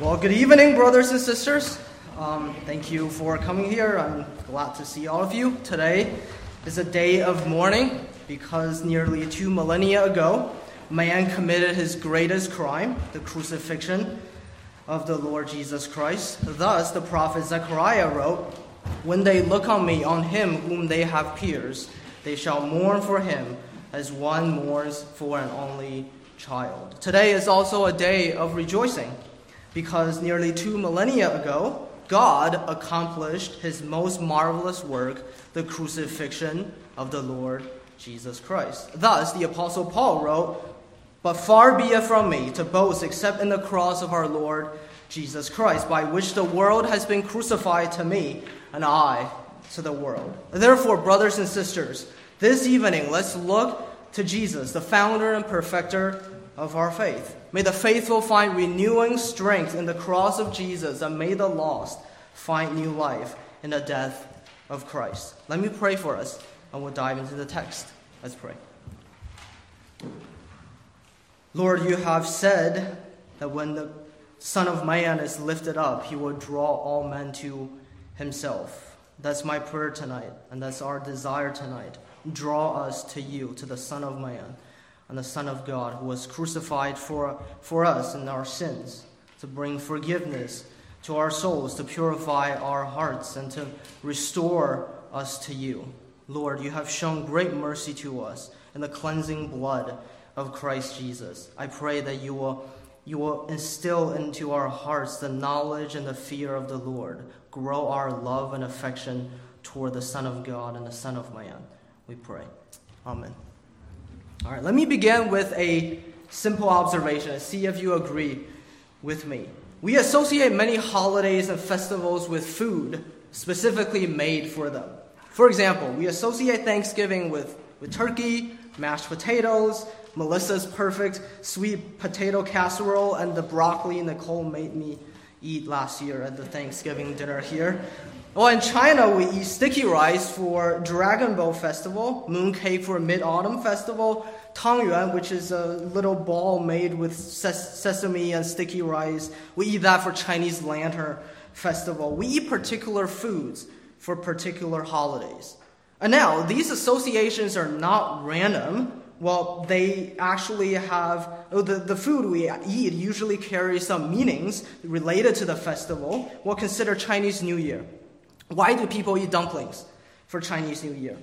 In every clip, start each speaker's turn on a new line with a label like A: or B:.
A: Well, good evening, brothers and sisters. Um, thank you for coming here. I'm glad to see all of you. Today is a day of mourning because nearly two millennia ago, man committed his greatest crime, the crucifixion of the Lord Jesus Christ. Thus, the prophet Zechariah wrote, When they look on me, on him whom they have pierced, they shall mourn for him as one mourns for an only child. Today is also a day of rejoicing because nearly two millennia ago, God accomplished his most marvelous work, the crucifixion of the Lord Jesus Christ. Thus, the Apostle Paul wrote, But far be it from me to boast except in the cross of our Lord Jesus Christ, by which the world has been crucified to me, and I to the world. Therefore, brothers and sisters, this evening let's look to Jesus, the founder and perfecter of our faith. May the faithful find renewing strength in the cross of Jesus, and may the lost find new life in the death of Christ. Let me pray for us, and we'll dive into the text. Let's pray. Lord, you have said that when the Son of Man is lifted up, he will draw all men to himself. That's my prayer tonight, and that's our desire tonight. Draw us to you, to the Son of Man and the Son of God, who was crucified for, for us and our sins, to bring forgiveness to our souls, to purify our hearts, and to restore us to you. Lord, you have shown great mercy to us in the cleansing blood of Christ Jesus. I pray that you will, you will instill into our hearts the knowledge and the fear of the Lord, grow our love and affection toward the Son of God and the Son of Man. We pray. Amen. All right, let me begin with a simple observation and see if you agree with me. We associate many holidays and festivals with food specifically made for them. For example, we associate Thanksgiving with, with turkey, mashed potatoes, Melissa's perfect sweet potato casserole, and the broccoli Nicole made me eat last year at the Thanksgiving dinner here. Well, in China, we eat sticky rice for Dragon Boat Festival, mooncake for Mid Autumn Festival, tangyuan, which is a little ball made with ses- sesame and sticky rice. We eat that for Chinese Lantern Festival. We eat particular foods for particular holidays. And now, these associations are not random. Well, they actually have, oh, the, the food we eat usually carries some meanings related to the festival. We'll consider Chinese New Year. Why do people eat dumplings for Chinese New Year?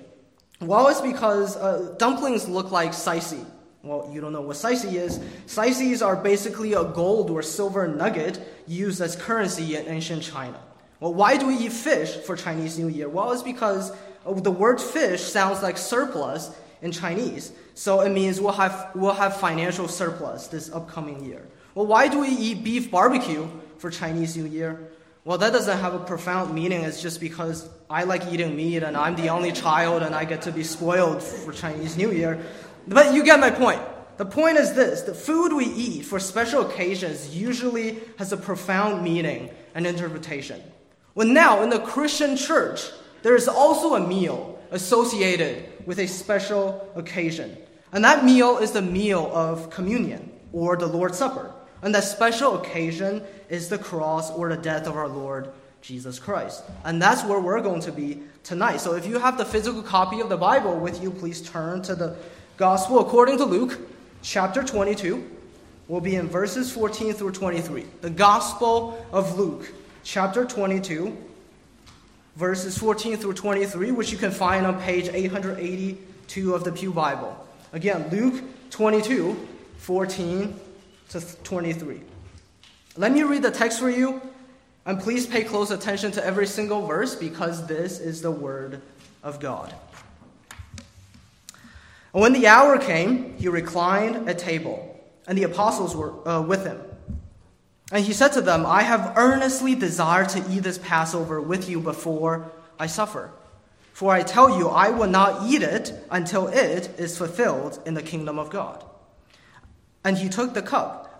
A: Well, it's because uh, dumplings look like sycee. Well, you don't know what sycee is. Sycees are basically a gold or silver nugget used as currency in ancient China. Well, why do we eat fish for Chinese New Year? Well, it's because uh, the word fish sounds like surplus in Chinese. So it means we'll have, we'll have financial surplus this upcoming year. Well, why do we eat beef barbecue for Chinese New Year? Well, that doesn't have a profound meaning. It's just because I like eating meat and I'm the only child and I get to be spoiled for Chinese New Year. But you get my point. The point is this the food we eat for special occasions usually has a profound meaning and interpretation. Well, now in the Christian church, there is also a meal associated with a special occasion. And that meal is the meal of communion or the Lord's Supper. And that special occasion is the cross or the death of our Lord Jesus Christ. And that's where we're going to be tonight. So if you have the physical copy of the Bible with you, please turn to the Gospel according to Luke, chapter 22. We'll be in verses 14 through 23. The Gospel of Luke, chapter 22, verses 14 through 23, which you can find on page 882 of the Pew Bible. Again, Luke 22, 14 to 23. Let me read the text for you, and please pay close attention to every single verse because this is the Word of God. And when the hour came, he reclined at table, and the apostles were uh, with him. And he said to them, I have earnestly desired to eat this Passover with you before I suffer. For I tell you, I will not eat it until it is fulfilled in the kingdom of God. And he took the cup,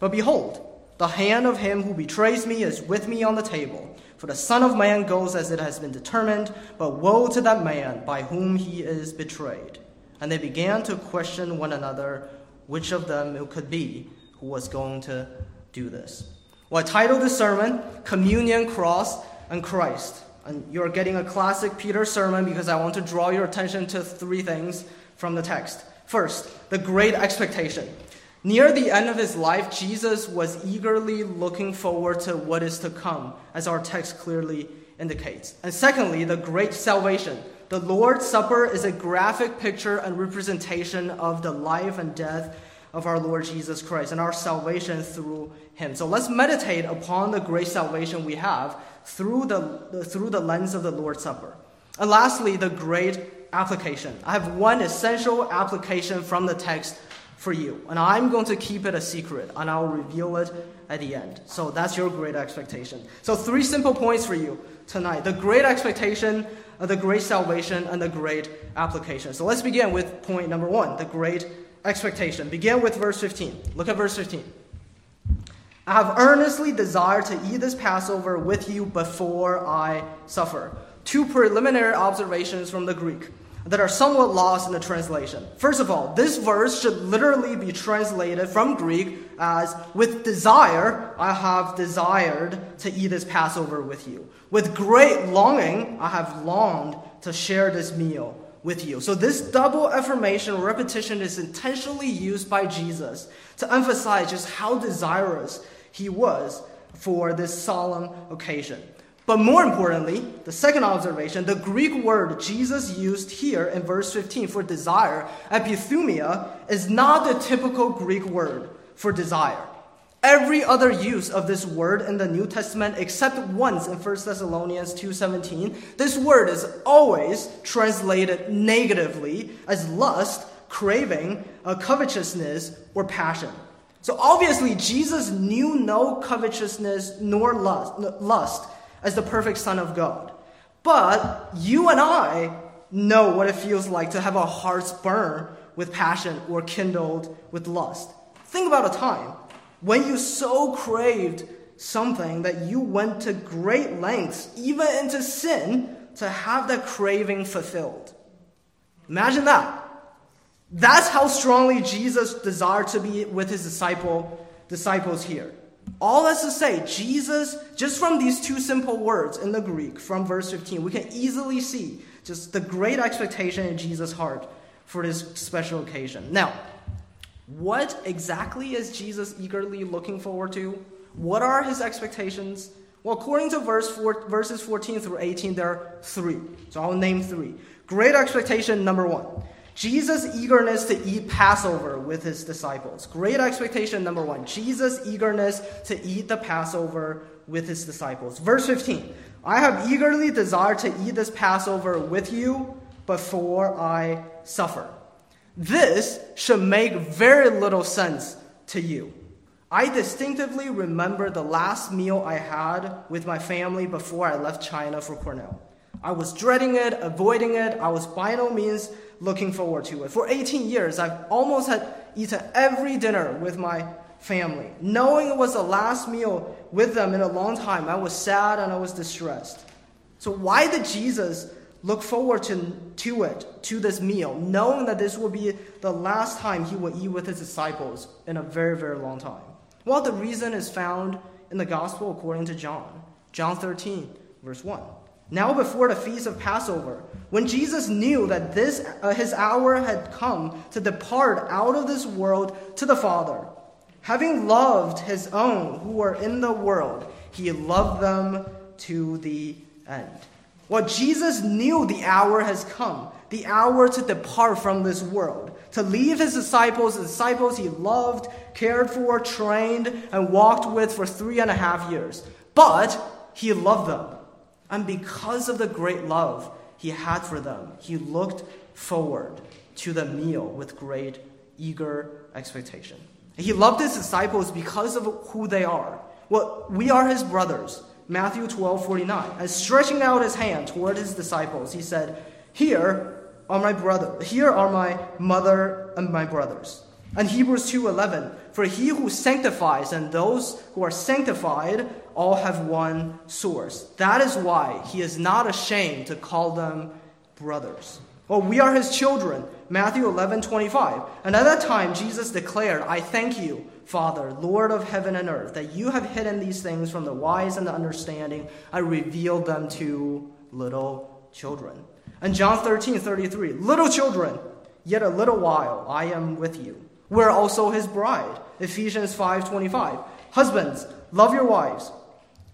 A: But behold, the hand of him who betrays me is with me on the table. For the Son of Man goes as it has been determined, but woe to that man by whom he is betrayed. And they began to question one another which of them it could be who was going to do this. Well, I titled this sermon, Communion, Cross, and Christ. And you're getting a classic Peter sermon because I want to draw your attention to three things from the text. First, the great expectation. Near the end of his life, Jesus was eagerly looking forward to what is to come, as our text clearly indicates. And secondly, the great salvation. The Lord's Supper is a graphic picture and representation of the life and death of our Lord Jesus Christ and our salvation through him. So let's meditate upon the great salvation we have through the, through the lens of the Lord's Supper. And lastly, the great application. I have one essential application from the text for you, and I'm going to keep it a secret, and I'll reveal it at the end. So that's your great expectation. So, three simple points for you tonight the great expectation, uh, the great salvation, and the great application. So, let's begin with point number one the great expectation. Begin with verse 15. Look at verse 15. I have earnestly desired to eat this Passover with you before I suffer. Two preliminary observations from the Greek that are somewhat lost in the translation. First of all, this verse should literally be translated from Greek as with desire, I have desired to eat this Passover with you. With great longing, I have longed to share this meal with you. So, this double affirmation repetition is intentionally used by Jesus to emphasize just how desirous he was for this solemn occasion. But more importantly, the second observation, the Greek word Jesus used here in verse 15 for desire, epithumia, is not the typical Greek word for desire. Every other use of this word in the New Testament, except once in 1 Thessalonians 2.17, this word is always translated negatively as lust, craving, uh, covetousness, or passion. So obviously, Jesus knew no covetousness nor lust, lust as the perfect Son of God. But you and I know what it feels like to have our hearts burn with passion or kindled with lust. Think about a time when you so craved something that you went to great lengths, even into sin, to have that craving fulfilled. Imagine that. That's how strongly Jesus desired to be with his disciple, disciples here. All that's to say, Jesus, just from these two simple words in the Greek, from verse 15, we can easily see just the great expectation in Jesus' heart for this special occasion. Now, what exactly is Jesus eagerly looking forward to? What are his expectations? Well, according to verse four, verses 14 through 18, there are three. So I'll name three. Great expectation number one Jesus' eagerness to eat Passover with his disciples. Great expectation number one. Jesus' eagerness to eat the Passover with his disciples. Verse 15 I have eagerly desired to eat this Passover with you before I suffer. This should make very little sense to you. I distinctively remember the last meal I had with my family before I left China for Cornell. I was dreading it, avoiding it. I was by no means looking forward to it. For 18 years, I've almost had eaten every dinner with my family. Knowing it was the last meal with them in a long time, I was sad and I was distressed. So, why did Jesus look forward to, to it, to this meal, knowing that this will be the last time he will eat with his disciples in a very, very long time? Well, the reason is found in the Gospel according to John. John 13, verse 1. Now, before the feast of Passover, when Jesus knew that this, uh, his hour had come to depart out of this world to the Father, having loved his own who were in the world, he loved them to the end. Well, Jesus knew the hour has come, the hour to depart from this world, to leave his disciples, the disciples he loved, cared for, trained, and walked with for three and a half years. But he loved them. And because of the great love he had for them, he looked forward to the meal with great, eager expectation. He loved his disciples because of who they are. Well, we are his brothers. Matthew 12 49. And stretching out his hand toward his disciples, he said, Here are my brother, here are my mother and my brothers. And Hebrews 2:11, for he who sanctifies and those who are sanctified all have one source. That is why he is not ashamed to call them brothers. Well, we are his children. Matthew 11, 25. And at that time, Jesus declared, I thank you, Father, Lord of heaven and earth, that you have hidden these things from the wise and the understanding. I revealed them to little children. And John 13, 33. Little children, yet a little while I am with you. We're also his bride. Ephesians 5, 25. Husbands, love your wives,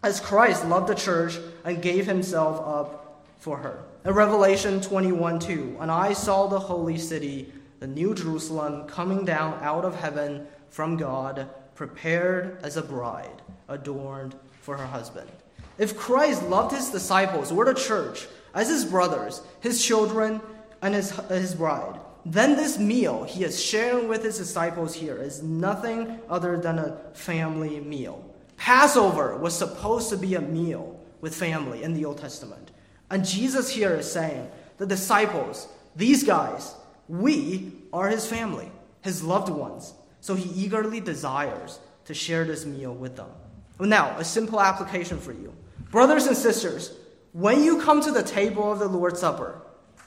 A: as Christ loved the church and gave himself up for her. In Revelation 21 2, and I saw the holy city, the new Jerusalem, coming down out of heaven from God, prepared as a bride, adorned for her husband. If Christ loved his disciples or the church as his brothers, his children, and his, his bride, then this meal he is sharing with his disciples here is nothing other than a family meal. Passover was supposed to be a meal with family in the Old Testament. And Jesus here is saying, the disciples, these guys, we are his family, his loved ones. So he eagerly desires to share this meal with them. Now, a simple application for you. Brothers and sisters, when you come to the table of the Lord's Supper,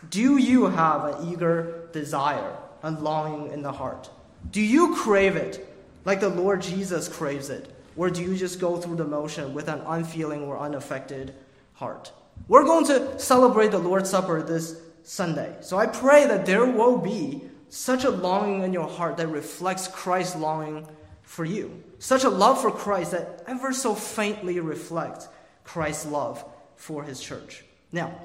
A: do you have an eager desire and longing in the heart? Do you crave it like the Lord Jesus craves it? Or do you just go through the motion with an unfeeling or unaffected heart? We're going to celebrate the Lord's Supper this Sunday. So I pray that there will be such a longing in your heart that reflects Christ's longing for you. Such a love for Christ that ever so faintly reflects Christ's love for his church. Now,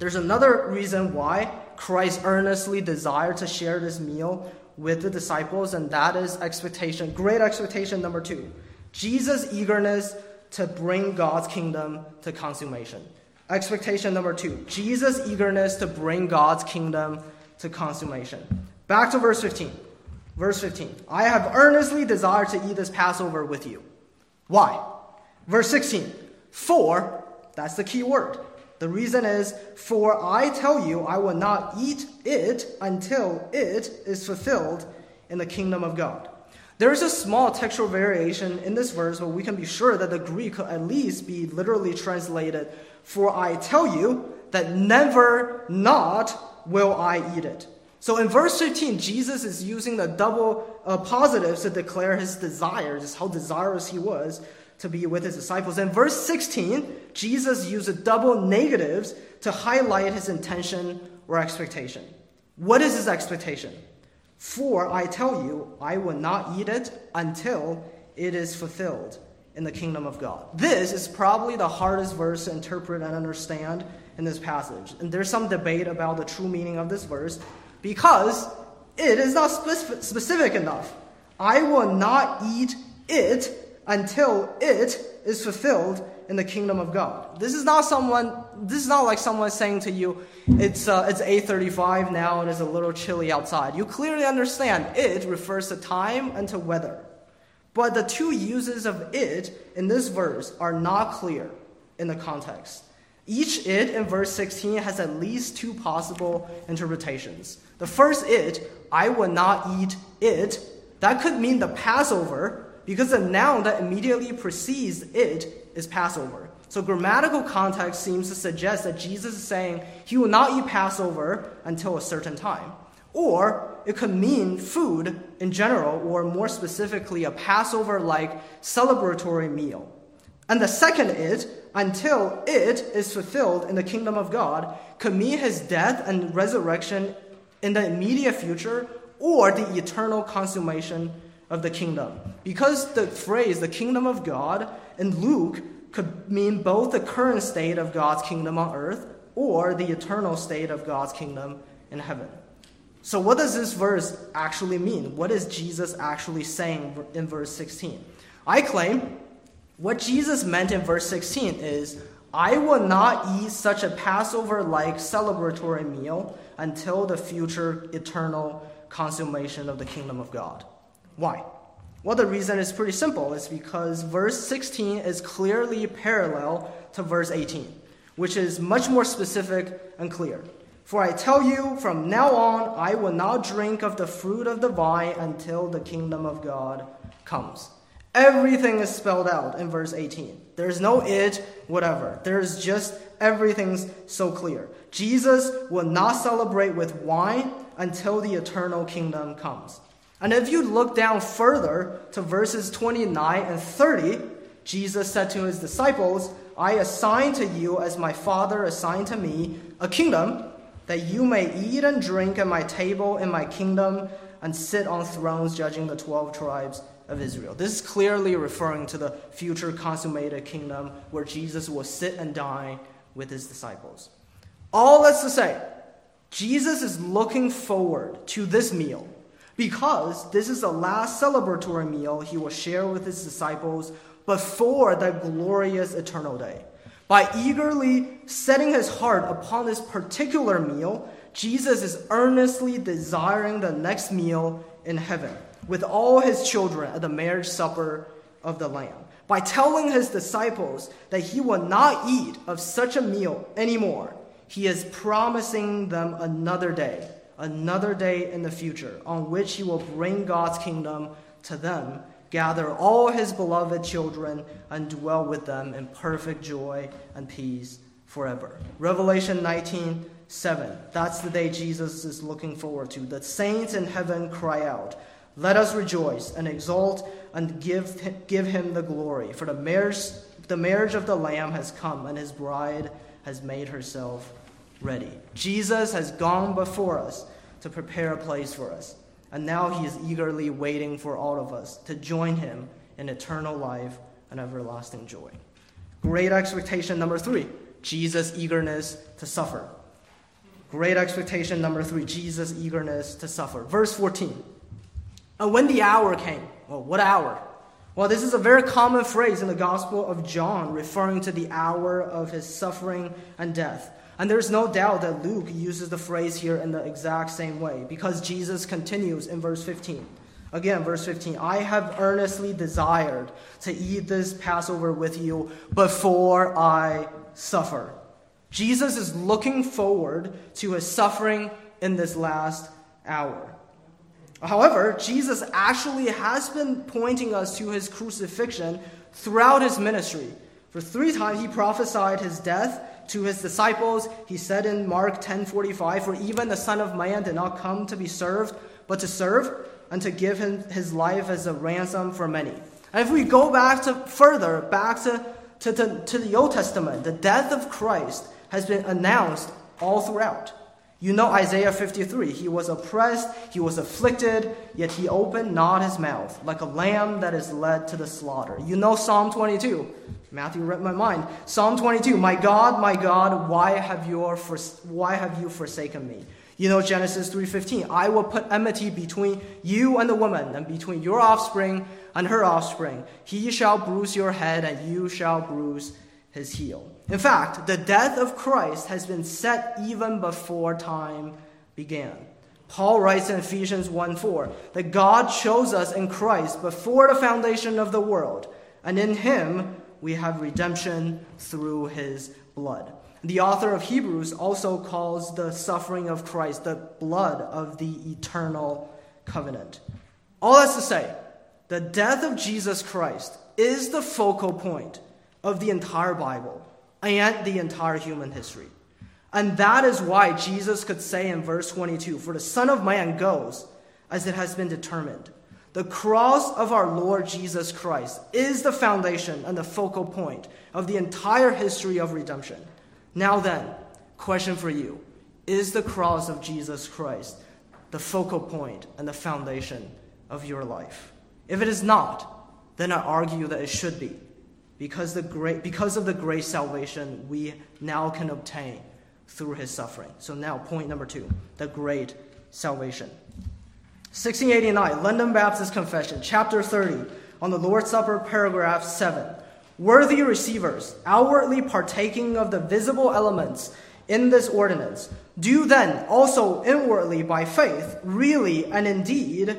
A: there's another reason why Christ earnestly desired to share this meal with the disciples, and that is expectation. Great expectation number two Jesus' eagerness to bring God's kingdom to consummation. Expectation number two Jesus' eagerness to bring God's kingdom to consummation. Back to verse 15. Verse 15 I have earnestly desired to eat this Passover with you. Why? Verse 16 For, that's the key word. The reason is, For I tell you, I will not eat it until it is fulfilled in the kingdom of God. There is a small textual variation in this verse, but we can be sure that the Greek could at least be literally translated, For I tell you that never not will I eat it. So in verse 15, Jesus is using the double uh, positives to declare his desire, just how desirous he was to be with his disciples. In verse 16, Jesus used double negatives to highlight his intention or expectation. What is his expectation? For I tell you, I will not eat it until it is fulfilled in the kingdom of God. This is probably the hardest verse to interpret and understand in this passage. And there's some debate about the true meaning of this verse because it is not specific enough. I will not eat it until it is fulfilled in the kingdom of God. This is not someone. This is not like someone saying to you, "It's uh, it's 8:35 now and it's a little chilly outside." You clearly understand it refers to time and to weather, but the two uses of it in this verse are not clear in the context. Each it in verse 16 has at least two possible interpretations. The first it, I will not eat it, that could mean the Passover because the noun that immediately precedes it is Passover. So grammatical context seems to suggest that Jesus is saying he will not eat Passover until a certain time. Or it could mean food in general, or more specifically, a Passover like celebratory meal. And the second it, until it is fulfilled in the kingdom of God, could mean his death and resurrection in the immediate future or the eternal consummation of the kingdom. Because the phrase the kingdom of God in Luke could mean both the current state of God's kingdom on earth or the eternal state of God's kingdom in heaven. So, what does this verse actually mean? What is Jesus actually saying in verse 16? I claim what Jesus meant in verse 16 is I will not eat such a Passover like celebratory meal until the future eternal consummation of the kingdom of God. Why? Well, the reason is pretty simple. It's because verse 16 is clearly parallel to verse 18, which is much more specific and clear. For I tell you, from now on, I will not drink of the fruit of the vine until the kingdom of God comes. Everything is spelled out in verse 18. There's no it, whatever. There's just everything's so clear. Jesus will not celebrate with wine until the eternal kingdom comes. And if you look down further to verses 29 and 30, Jesus said to his disciples, I assign to you, as my Father assigned to me, a kingdom that you may eat and drink at my table in my kingdom and sit on thrones judging the 12 tribes of Israel. This is clearly referring to the future consummated kingdom where Jesus will sit and dine with his disciples. All that's to say, Jesus is looking forward to this meal because this is the last celebratory meal he will share with his disciples before that glorious eternal day. By eagerly setting his heart upon this particular meal, Jesus is earnestly desiring the next meal in heaven with all his children at the marriage supper of the Lamb. By telling his disciples that he will not eat of such a meal anymore, he is promising them another day, another day in the future on which he will bring God's kingdom to them gather all his beloved children and dwell with them in perfect joy and peace forever. Revelation 19 7. That's the day Jesus is looking forward to. The saints in heaven cry out, Let us rejoice and exult and give, give him the glory. For the marriage, the marriage of the Lamb has come, and his bride has made herself ready. Jesus has gone before us to prepare a place for us. And now he is eagerly waiting for all of us to join him in eternal life and everlasting joy. Great expectation number three Jesus' eagerness to suffer. Great expectation number three Jesus' eagerness to suffer. Verse 14. And when the hour came, well, what hour? Well, this is a very common phrase in the Gospel of John referring to the hour of his suffering and death. And there's no doubt that Luke uses the phrase here in the exact same way because Jesus continues in verse 15. Again, verse 15 I have earnestly desired to eat this Passover with you before I suffer. Jesus is looking forward to his suffering in this last hour. However, Jesus actually has been pointing us to his crucifixion throughout his ministry. For three times he prophesied his death to his disciples, he said in Mark 10:45, "For even the Son of Man did not come to be served, but to serve and to give him his life as a ransom for many." And if we go back to further, back to, to, to, to the Old Testament, the death of Christ has been announced all throughout. You know Isaiah 53. He was oppressed, he was afflicted, yet he opened not his mouth, like a lamb that is led to the slaughter. You know Psalm 22. Matthew read my mind. Psalm 22. My God, my God, why have you, why have you forsaken me? You know Genesis 3:15. I will put enmity between you and the woman, and between your offspring and her offspring. He shall bruise your head, and you shall bruise his heel. In fact, the death of Christ has been set even before time began. Paul writes in Ephesians 1 4 that God chose us in Christ before the foundation of the world, and in him we have redemption through his blood. The author of Hebrews also calls the suffering of Christ the blood of the eternal covenant. All that's to say, the death of Jesus Christ is the focal point of the entire Bible and the entire human history. And that is why Jesus could say in verse 22 For the Son of Man goes as it has been determined. The cross of our Lord Jesus Christ is the foundation and the focal point of the entire history of redemption. Now, then, question for you Is the cross of Jesus Christ the focal point and the foundation of your life? If it is not, then I argue that it should be because, the great, because of the great salvation we now can obtain through his suffering. So, now, point number two the great salvation. 1689, London Baptist Confession, chapter 30, on the Lord's Supper, paragraph 7. Worthy receivers, outwardly partaking of the visible elements in this ordinance, do then also inwardly by faith, really and indeed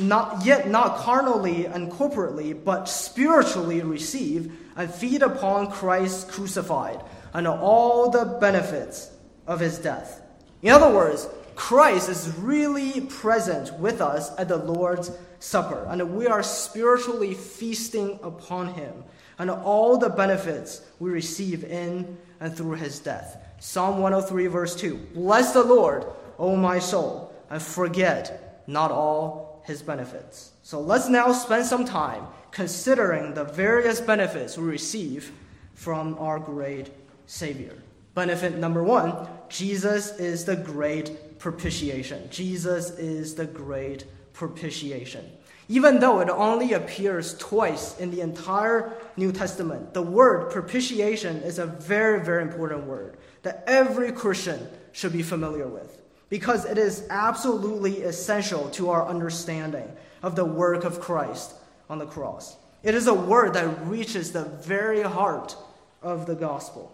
A: not yet not carnally and corporately, but spiritually receive and feed upon Christ crucified and all the benefits of his death. In other words, Christ is really present with us at the Lord's Supper, and we are spiritually feasting upon him and all the benefits we receive in and through his death. Psalm 103, verse 2 Bless the Lord, O my soul, and forget not all his benefits. So let's now spend some time considering the various benefits we receive from our great Savior. Benefit number one Jesus is the great propitiation. Jesus is the great propitiation. Even though it only appears twice in the entire New Testament, the word propitiation is a very, very important word that every Christian should be familiar with because it is absolutely essential to our understanding of the work of Christ on the cross. It is a word that reaches the very heart of the gospel,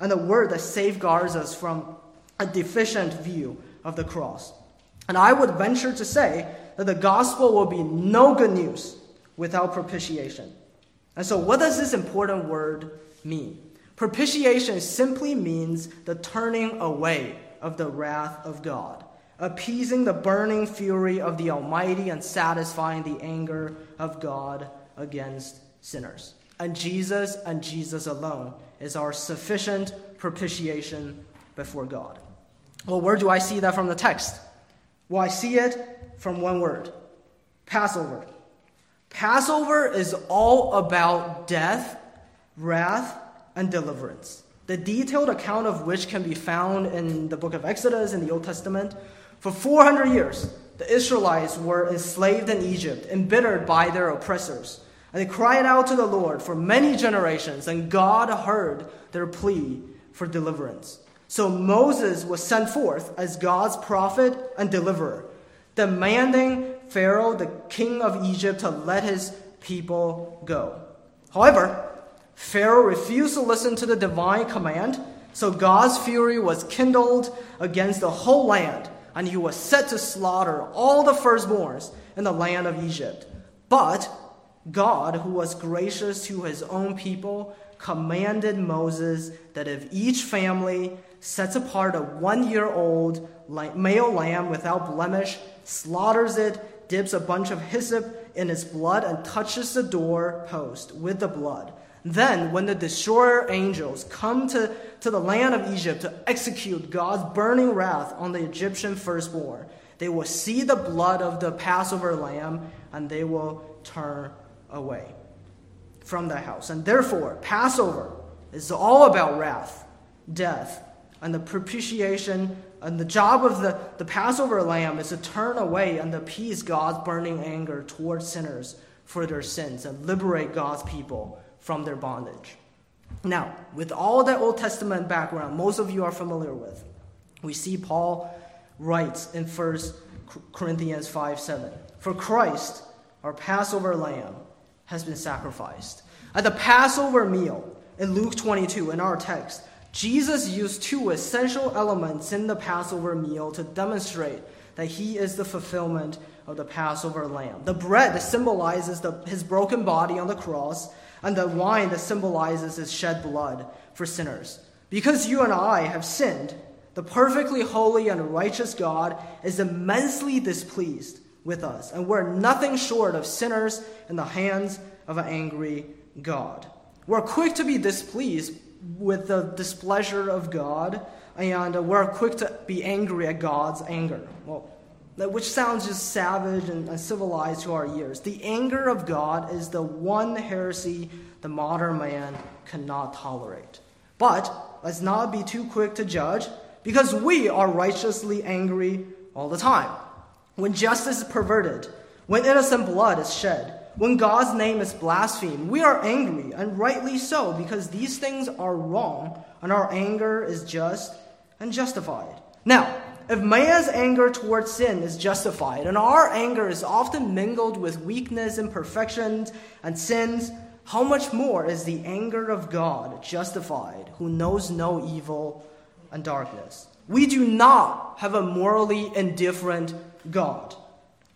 A: and the word that safeguards us from a deficient view of the cross. And I would venture to say that the gospel will be no good news without propitiation. And so, what does this important word mean? Propitiation simply means the turning away of the wrath of God, appeasing the burning fury of the Almighty and satisfying the anger of God against sinners. And Jesus and Jesus alone is our sufficient propitiation before God. Well, where do I see that from the text? Well, I see it from one word Passover. Passover is all about death, wrath, and deliverance. The detailed account of which can be found in the book of Exodus in the Old Testament. For 400 years, the Israelites were enslaved in Egypt, embittered by their oppressors. And they cried out to the Lord for many generations, and God heard their plea for deliverance. So Moses was sent forth as God's prophet and deliverer, demanding Pharaoh, the king of Egypt, to let his people go. However, Pharaoh refused to listen to the divine command, so God's fury was kindled against the whole land, and he was set to slaughter all the firstborns in the land of Egypt. But God, who was gracious to his own people, commanded Moses that if each family sets apart a one year old male lamb without blemish, slaughters it, dips a bunch of hyssop in its blood, and touches the door post with the blood. Then, when the destroyer angels come to, to the land of Egypt to execute God's burning wrath on the Egyptian firstborn, they will see the blood of the Passover lamb and they will turn away from the house. And therefore, Passover is all about wrath, death, and the propitiation. And the job of the, the Passover lamb is to turn away and appease God's burning anger towards sinners for their sins and liberate God's people from their bondage. Now, with all that Old Testament background, most of you are familiar with, we see Paul writes in 1 Corinthians 5 7. For Christ, our Passover lamb, has been sacrificed. At the Passover meal in Luke 22, in our text, Jesus used two essential elements in the Passover meal to demonstrate that he is the fulfillment of the Passover lamb. The bread that symbolizes the, his broken body on the cross, and the wine that symbolizes his shed blood for sinners. Because you and I have sinned, the perfectly holy and righteous God is immensely displeased with us, and we're nothing short of sinners in the hands of an angry God. We're quick to be displeased with the displeasure of God, and we're quick to be angry at God's anger. Well, which sounds just savage and uncivilized to our ears. The anger of God is the one heresy the modern man cannot tolerate. But let's not be too quick to judge, because we are righteously angry all the time. When justice is perverted, when innocent blood is shed, when God's name is blasphemed, we are angry, and rightly so, because these things are wrong, and our anger is just and justified. Now, if man's anger towards sin is justified, and our anger is often mingled with weakness, imperfections, and sins, how much more is the anger of God justified, who knows no evil and darkness? We do not have a morally indifferent God.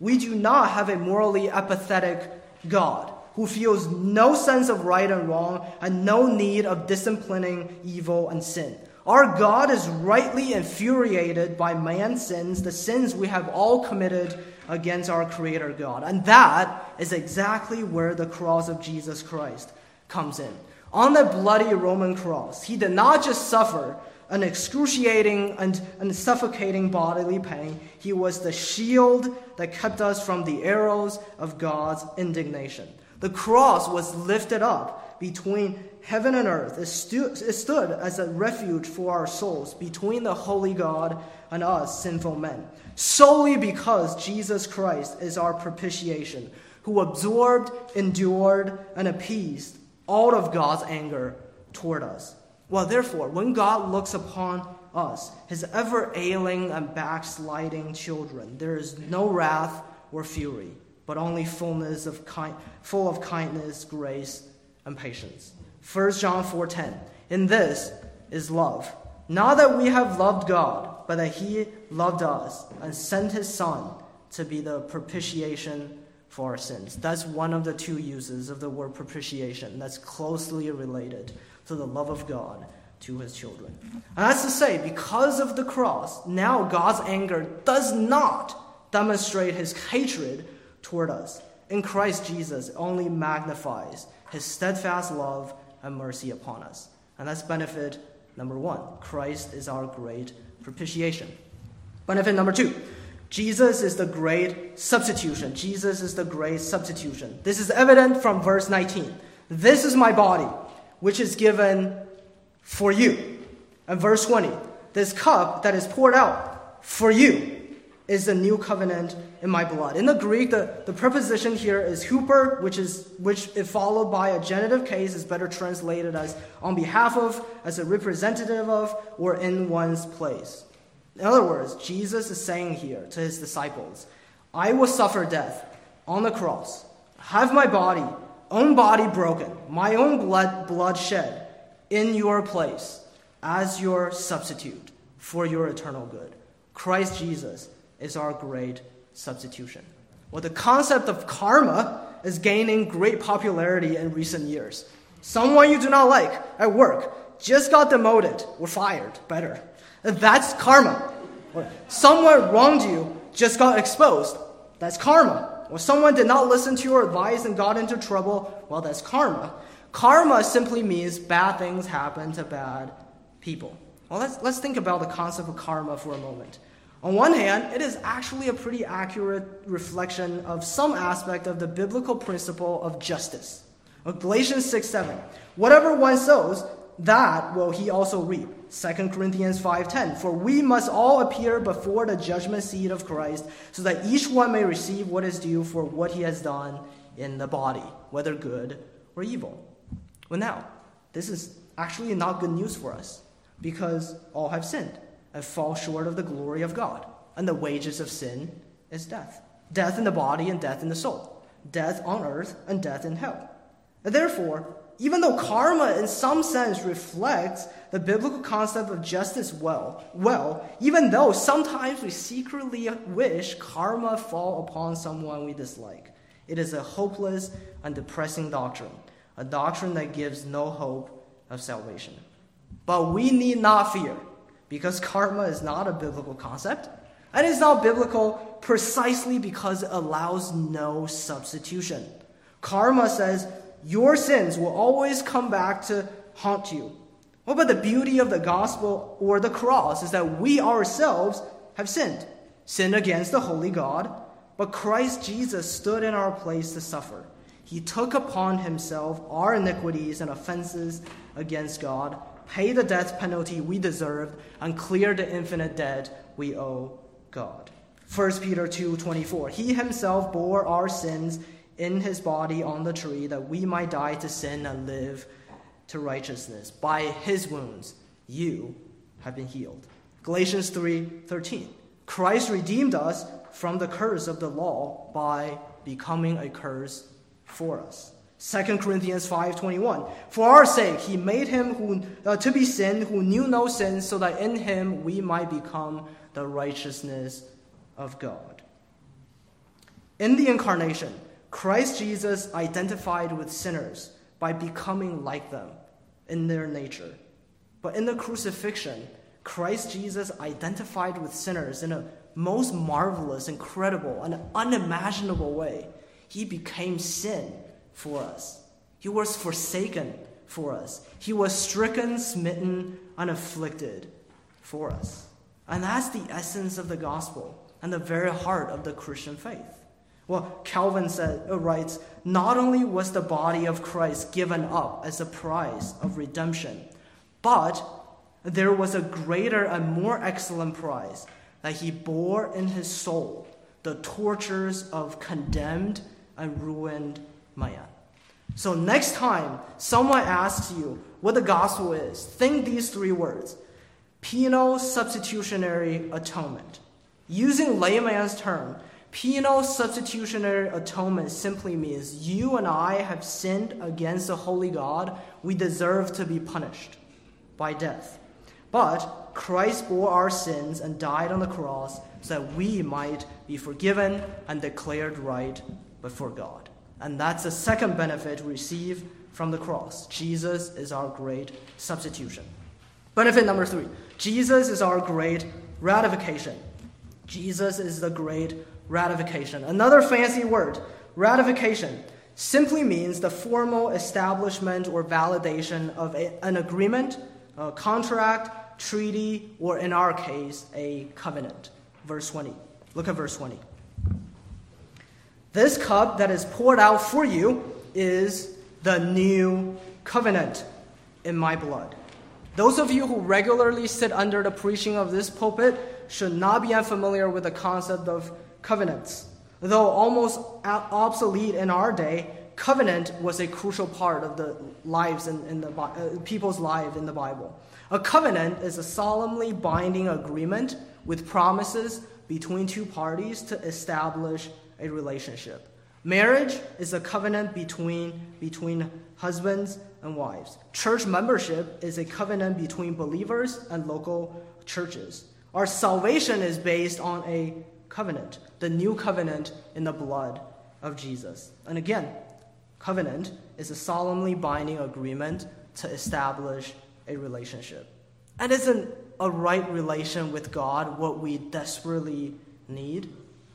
A: We do not have a morally apathetic God who feels no sense of right and wrong and no need of disciplining evil and sin. Our God is rightly infuriated by man's sins, the sins we have all committed against our Creator God. And that is exactly where the cross of Jesus Christ comes in. On the bloody Roman cross, he did not just suffer an excruciating and, and suffocating bodily pain, he was the shield that kept us from the arrows of God's indignation. The cross was lifted up between heaven and earth. It, stu- it stood as a refuge for our souls between the holy God and us, sinful men, solely because Jesus Christ is our propitiation, who absorbed, endured, and appeased all of God's anger toward us. Well, therefore, when God looks upon us, his ever ailing and backsliding children, there is no wrath or fury, but only fullness of kind, full of kindness, grace, and patience. 1 John 4:10. In this is love, not that we have loved God, but that he loved us and sent his son to be the propitiation for our sins. That's one of the two uses of the word propitiation that's closely related to the love of God to his children. And that's to say, because of the cross, now God's anger does not demonstrate his hatred toward us. In Christ Jesus, it only magnifies his steadfast love and mercy upon us. And that's benefit number one. Christ is our great propitiation. Benefit number two. Jesus is the great substitution. Jesus is the great substitution. This is evident from verse 19. This is my body, which is given for you. And verse 20, this cup that is poured out for you is the new covenant in my blood. In the Greek, the, the preposition here is huper, which is which if followed by a genitive case is better translated as on behalf of, as a representative of, or in one's place. In other words, Jesus is saying here to his disciples, I will suffer death on the cross, have my body, own body broken, my own blood blood shed in your place as your substitute for your eternal good. Christ Jesus is our great substitution. Well, the concept of karma is gaining great popularity in recent years. Someone you do not like at work just got demoted or fired, better. That's karma. Someone wronged you, just got exposed. That's karma. Or someone did not listen to your advice and got into trouble. Well, that's karma. Karma simply means bad things happen to bad people. Well, let's, let's think about the concept of karma for a moment. On one hand, it is actually a pretty accurate reflection of some aspect of the biblical principle of justice. Galatians 6 7. Whatever one sows, that will he also reap. 2 Corinthians 5:10 For we must all appear before the judgment seat of Christ so that each one may receive what is due for what he has done in the body whether good or evil. Well now, this is actually not good news for us because all have sinned and fall short of the glory of God. And the wages of sin is death. Death in the body and death in the soul. Death on earth and death in hell. And therefore, even though karma in some sense reflects the biblical concept of justice well, well, even though sometimes we secretly wish karma fall upon someone we dislike, it is a hopeless and depressing doctrine, a doctrine that gives no hope of salvation. But we need not fear because karma is not a biblical concept. And it's not biblical precisely because it allows no substitution. Karma says your sins will always come back to haunt you. What about the beauty of the gospel or the cross is that we ourselves have sinned, sinned against the holy God, but Christ Jesus stood in our place to suffer. He took upon himself our iniquities and offenses against God pay the death penalty we deserved, and clear the infinite debt we owe God. 1 Peter 2:24 He himself bore our sins in his body on the tree that we might die to sin and live to righteousness. By his wounds you have been healed. Galatians 3:13 Christ redeemed us from the curse of the law by becoming a curse for us. 2 Corinthians 5:21 For our sake he made him who uh, to be sin who knew no sin so that in him we might become the righteousness of God. In the incarnation, Christ Jesus identified with sinners by becoming like them in their nature. But in the crucifixion, Christ Jesus identified with sinners in a most marvelous, incredible, and unimaginable way. He became sin for us. He was forsaken for us. He was stricken, smitten, and afflicted for us. And that's the essence of the gospel and the very heart of the Christian faith. Well, Calvin said, writes, not only was the body of Christ given up as a prize of redemption, but there was a greater and more excellent prize that he bore in his soul the tortures of condemned and ruined man. So, next time someone asks you what the gospel is, think these three words penal substitutionary atonement. Using layman's term, penal substitutionary atonement simply means you and I have sinned against the holy God. We deserve to be punished by death. But Christ bore our sins and died on the cross so that we might be forgiven and declared right before God. And that's the second benefit we receive from the cross. Jesus is our great substitution. Benefit number three Jesus is our great ratification. Jesus is the great ratification. Another fancy word, ratification, simply means the formal establishment or validation of a, an agreement a contract, treaty, or in our case, a covenant. Verse 20. Look at verse 20. This cup that is poured out for you is the new covenant in my blood. Those of you who regularly sit under the preaching of this pulpit should not be unfamiliar with the concept of covenants. Though almost obsolete in our day, covenant was a crucial part of the lives in, in the uh, people's life in the Bible. A covenant is a solemnly binding agreement with promises between two parties to establish a relationship. Marriage is a covenant between, between husbands and wives. Church membership is a covenant between believers and local churches. Our salvation is based on a covenant, the new covenant in the blood of Jesus. And again, Covenant is a solemnly binding agreement to establish a relationship. And isn't a right relation with God what we desperately need?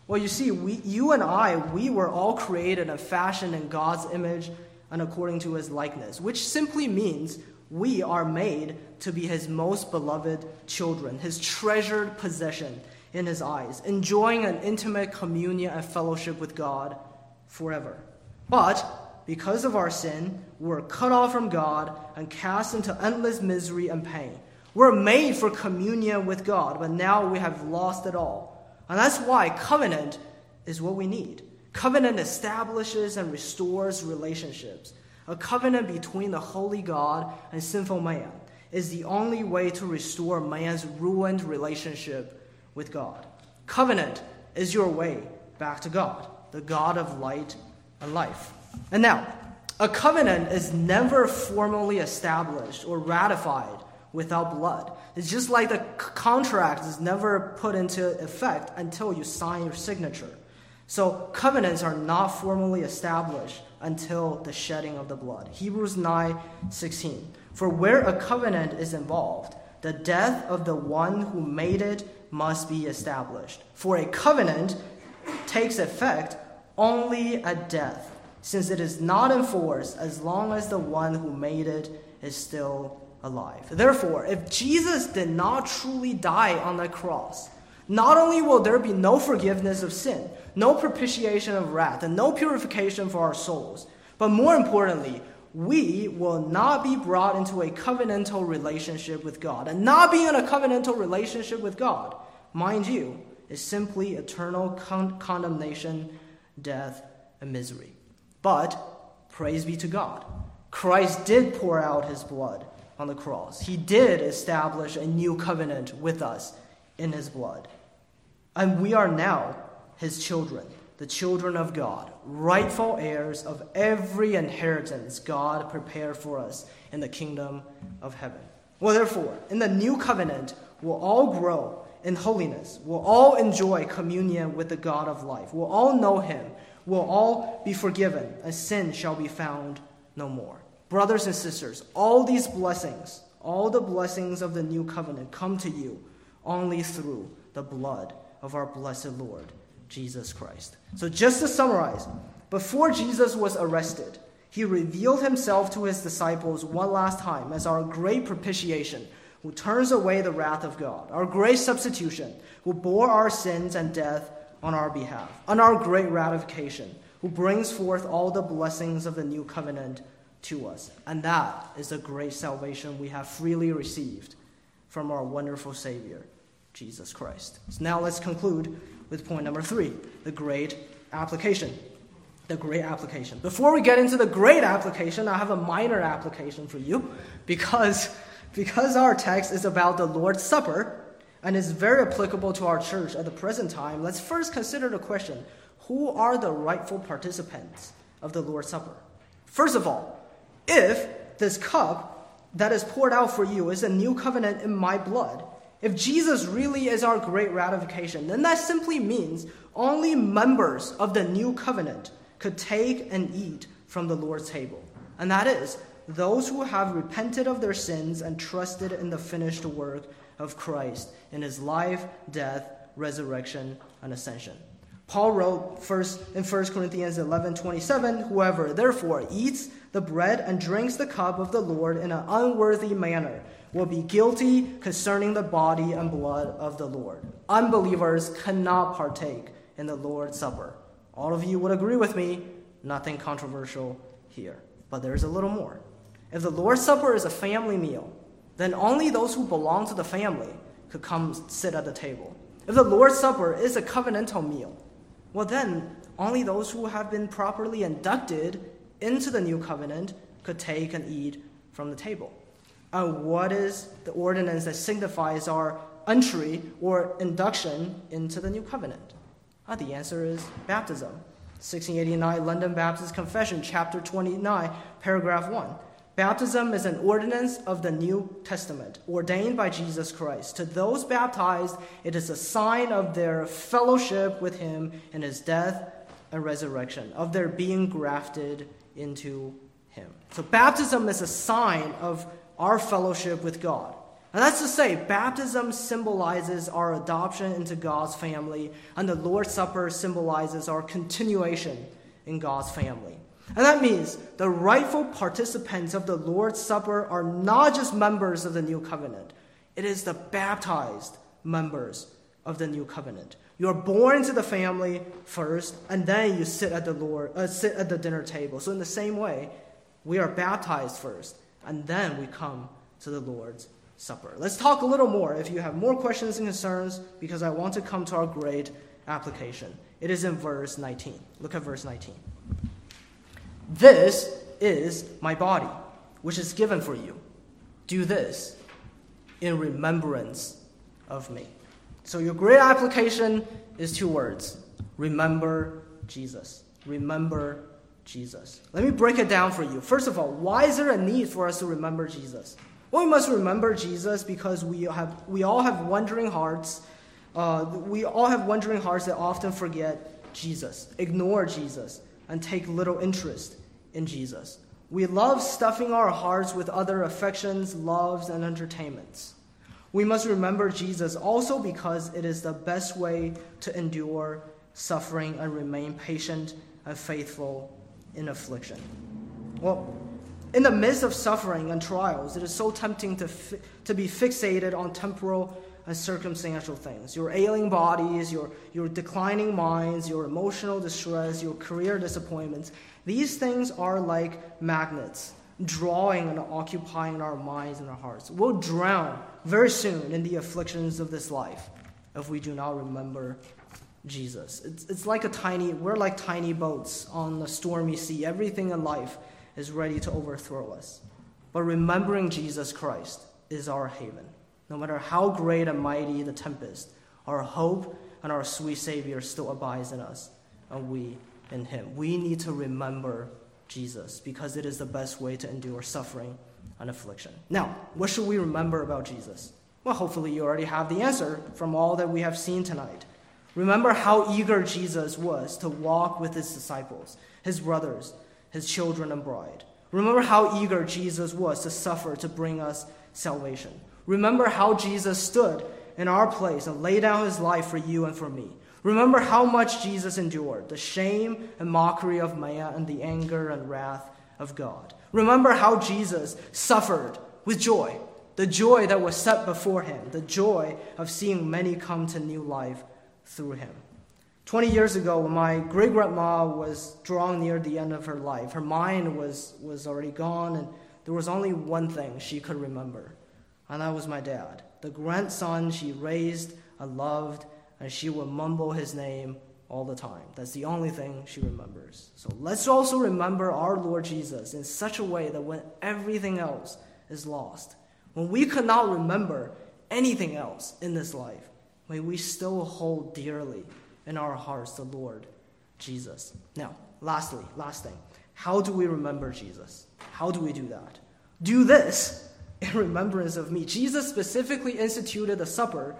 A: Well, you see, we, you and I, we were all created and fashioned in God's image and according to his likeness, which simply means we are made to be his most beloved children, his treasured possession in his eyes, enjoying an intimate communion and fellowship with God forever. But because of our sin, we're cut off from God and cast into endless misery and pain. We're made for communion with God, but now we have lost it all. And that's why covenant is what we need. Covenant establishes and restores relationships. A covenant between the holy God and sinful man is the only way to restore man's ruined relationship with God. Covenant is your way back to God, the God of light and life. And now, a covenant is never formally established or ratified without blood. It's just like the contract is never put into effect until you sign your signature. So covenants are not formally established until the shedding of the blood. Hebrews 9 16. For where a covenant is involved, the death of the one who made it must be established. For a covenant takes effect only at death since it is not enforced as long as the one who made it is still alive. Therefore, if Jesus did not truly die on the cross, not only will there be no forgiveness of sin, no propitiation of wrath, and no purification for our souls, but more importantly, we will not be brought into a covenantal relationship with God. And not being in a covenantal relationship with God, mind you, is simply eternal con- condemnation, death, and misery. But praise be to God. Christ did pour out his blood on the cross. He did establish a new covenant with us in his blood. And we are now his children, the children of God, rightful heirs of every inheritance God prepared for us in the kingdom of heaven. Well, therefore, in the new covenant, we'll all grow in holiness. We'll all enjoy communion with the God of life. We'll all know him. We'll all be forgiven, and sin shall be found no more. Brothers and sisters, all these blessings, all the blessings of the new covenant come to you only through the blood of our blessed Lord, Jesus Christ. So, just to summarize, before Jesus was arrested, he revealed himself to his disciples one last time as our great propitiation who turns away the wrath of God, our great substitution, who bore our sins and death on our behalf, and our great ratification, who brings forth all the blessings of the new covenant to us. And that is the great salvation we have freely received from our wonderful Savior, Jesus Christ. So now let's conclude with point number three the great application. The great application. Before we get into the great application, I have a minor application for you because because our text is about the Lord's Supper and is very applicable to our church at the present time, let's first consider the question who are the rightful participants of the Lord's Supper? First of all, if this cup that is poured out for you is a new covenant in my blood, if Jesus really is our great ratification, then that simply means only members of the new covenant could take and eat from the Lord's table. And that is those who have repented of their sins and trusted in the finished work of Christ in his life, death, resurrection, and ascension. Paul wrote first in 1 Corinthians 11 27, Whoever therefore eats the bread and drinks the cup of the Lord in an unworthy manner will be guilty concerning the body and blood of the Lord. Unbelievers cannot partake in the Lord's Supper. All of you would agree with me, nothing controversial here. But there's a little more. If the Lord's Supper is a family meal, then only those who belong to the family could come sit at the table. If the Lord's Supper is a covenantal meal, well, then only those who have been properly inducted into the new covenant could take and eat from the table. And what is the ordinance that signifies our entry or induction into the new covenant? Ah, the answer is baptism. 1689 London Baptist Confession, chapter 29, paragraph 1. Baptism is an ordinance of the New Testament, ordained by Jesus Christ. To those baptized, it is a sign of their fellowship with Him in His death and resurrection, of their being grafted into Him. So, baptism is a sign of our fellowship with God. And that's to say, baptism symbolizes our adoption into God's family, and the Lord's Supper symbolizes our continuation in God's family. And that means the rightful participants of the Lord's Supper are not just members of the new covenant, it is the baptized members of the new covenant. You are born into the family first, and then you sit at the Lord, uh, sit at the dinner table. So in the same way, we are baptized first, and then we come to the Lord's Supper. Let's talk a little more if you have more questions and concerns, because I want to come to our great application. It is in verse 19. Look at verse 19. This is my body, which is given for you. Do this in remembrance of me. So, your great application is two words remember Jesus. Remember Jesus. Let me break it down for you. First of all, why is there a need for us to remember Jesus? Well, we must remember Jesus because we, have, we all have wandering hearts. Uh, we all have wandering hearts that often forget Jesus, ignore Jesus, and take little interest in Jesus. We love stuffing our hearts with other affections, loves, and entertainments. We must remember Jesus also because it is the best way to endure suffering and remain patient and faithful in affliction. Well, in the midst of suffering and trials, it is so tempting to, fi- to be fixated on temporal and circumstantial things your ailing bodies, your, your declining minds, your emotional distress, your career disappointments. These things are like magnets, drawing and occupying our minds and our hearts. We'll drown very soon in the afflictions of this life if we do not remember Jesus. It's, it's like a tiny, we're like tiny boats on the stormy sea. Everything in life is ready to overthrow us. But remembering Jesus Christ is our haven. No matter how great and mighty the tempest, our hope and our sweet Savior still abides in us, and we in Him. We need to remember Jesus because it is the best way to endure suffering and affliction. Now, what should we remember about Jesus? Well, hopefully, you already have the answer from all that we have seen tonight. Remember how eager Jesus was to walk with his disciples, his brothers, his children, and bride. Remember how eager Jesus was to suffer to bring us salvation. Remember how Jesus stood in our place and laid down his life for you and for me. Remember how much Jesus endured the shame and mockery of man and the anger and wrath of God. Remember how Jesus suffered with joy, the joy that was set before him, the joy of seeing many come to new life through him. 20 years ago, when my great grandma was drawing near the end of her life, her mind was, was already gone, and there was only one thing she could remember, and that was my dad, the grandson she raised and loved, and she would mumble his name all the time. That's the only thing she remembers. So let's also remember our Lord Jesus in such a way that when everything else is lost, when we cannot remember anything else in this life, may we still hold dearly in our hearts the Lord Jesus. Now, lastly, last thing. How do we remember Jesus? How do we do that? Do this in remembrance of me. Jesus specifically instituted the supper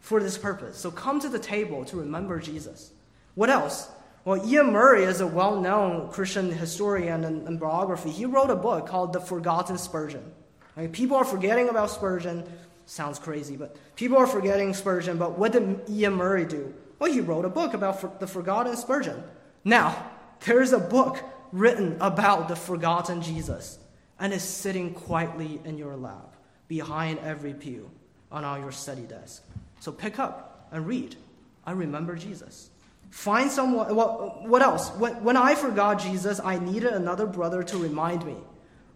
A: for this purpose. So come to the table to remember Jesus. What else? Well, Iain Murray is a well known Christian historian and, and, biography. He wrote a book called The Forgotten Spurgeon. Mean, people are forgetting about Spurgeon. Sounds crazy, but people are forgetting Spurgeon. But what did Iain Murray do? Well, he wrote a book about for, the forgotten Spurgeon. Now, there is a book written about the forgotten Jesus, and it's sitting quietly in your lap, behind every pew, on all your study desk. So pick up and read. I remember Jesus. Find someone. Well, what else? When, when I forgot Jesus, I needed another brother to remind me.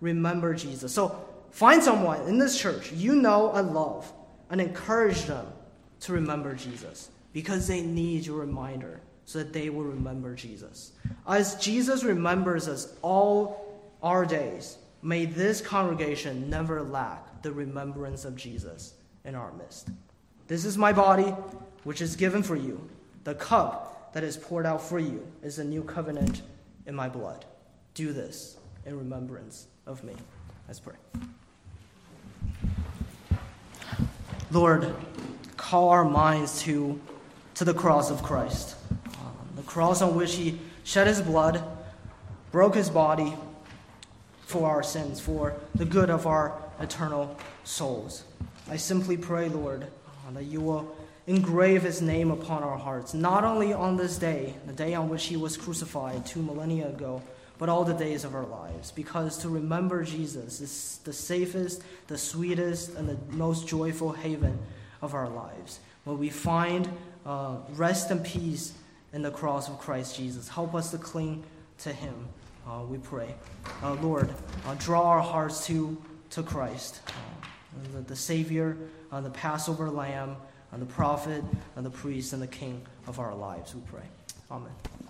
A: Remember Jesus. So find someone in this church you know and love and encourage them to remember Jesus because they need your reminder so that they will remember Jesus. As Jesus remembers us all our days, may this congregation never lack the remembrance of Jesus in our midst. This is my body, which is given for you. The cup that is poured out for you is a new covenant in my blood. Do this in remembrance of me. Let's pray. Lord, call our minds to to the cross of Christ. Um, the cross on which he shed his blood, broke his body for our sins, for the good of our eternal souls. I simply pray, Lord, uh, that you will engrave his name upon our hearts, not only on this day, the day on which he was crucified two millennia ago, but all the days of our lives. Because to remember Jesus is the safest, the sweetest, and the most joyful haven of our lives. Where we find uh, rest and peace in the cross of Christ Jesus. Help us to cling to Him, uh, we pray. Uh, Lord, uh, draw our hearts to, to Christ, uh, the, the, Savior, uh, the Passover Lamb, the prophet, and the priest, and the King of our lives, we pray. Amen.